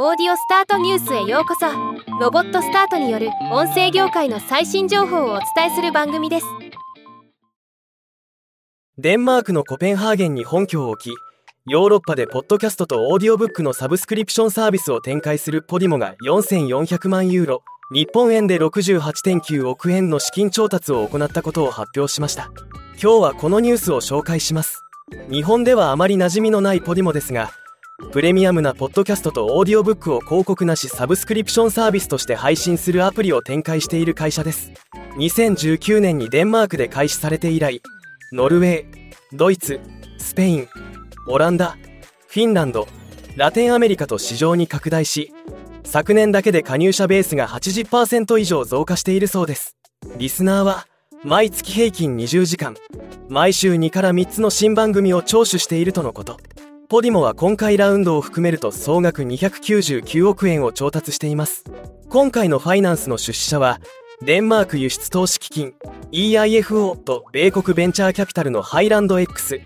オーディオスタートニュースへようこそ。ロボットスタートによる音声業界の最新情報をお伝えする番組です。デンマークのコペンハーゲンに本拠を置きヨーロッパでポッドキャストとオーディオブックのサブスクリプションサービスを展開するポディモが4400万ユーロ日本円で68.9億円の資金調達を行ったことを発表しました。今日はこのニュースを紹介します。日本ではあまり馴染みのないポディモですがプレミアムなポッドキャストとオーディオブックを広告なしサブスクリプションサービスとして配信するアプリを展開している会社です。2019年にデンマークで開始されて以来ノルウェードイツスペインオランダフィンランドラテンアメリカと市場に拡大し昨年だけで加入者ベースが80%以上増加しているそうです。リスナーは毎月平均20時間毎週2から3つの新番組を聴取しているとのこと。ポディモは今回ラウンドを含めると総額299億円を調達しています。今回のファイナンスの出資者はデンマーク輸出投資基金 EIFO と米国ベンチャーキャピタルのハイランド X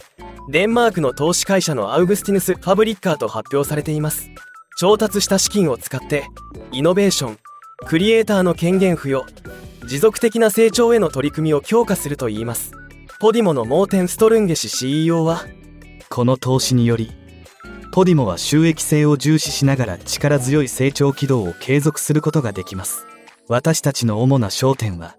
デンマークの投資会社のアウグスティヌス・ファブリッカーと発表されています。調達した資金を使ってイノベーションクリエイターの権限付与持続的な成長への取り組みを強化するといいます。ポディモのモーテン・ストルンゲ氏 CEO はこの投資によりポディモは収益性を重視しながら力強い成長軌道を継続することができます。私たちの主な焦点は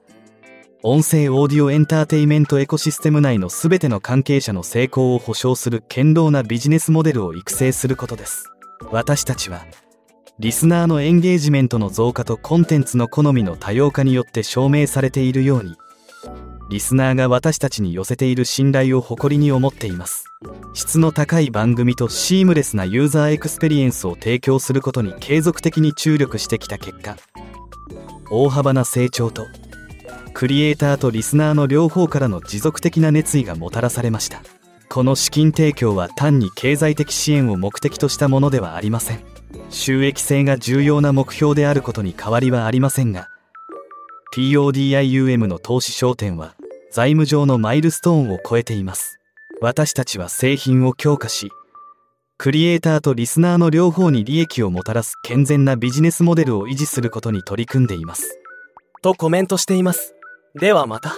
音声オーディオエンターテイメントエコシステム内の全ての関係者の成功を保証する堅牢なビジネスモデルを育成することです。私たちはリスナーのエンゲージメントの増加とコンテンツの好みの多様化によって証明されているようにリスナーが私たちに寄せている信頼を誇りに思っています。質の高い番組とシームレスなユーザーエクスペリエンスを提供することに継続的に注力してきた結果大幅な成長とクリエイターとリスナーの両方からの持続的な熱意がもたらされました。この資金提供は単に経済的支援を目的としたものではありません。収益性が重要な目標であることに変わりはありませんが PODIUM の投資焦点は財務上のマイルストーンを超えています。私たちは製品を強化しクリエイターとリスナーの両方に利益をもたらす健全なビジネスモデルを維持することに取り組んでいます。とコメントしています。ではまた。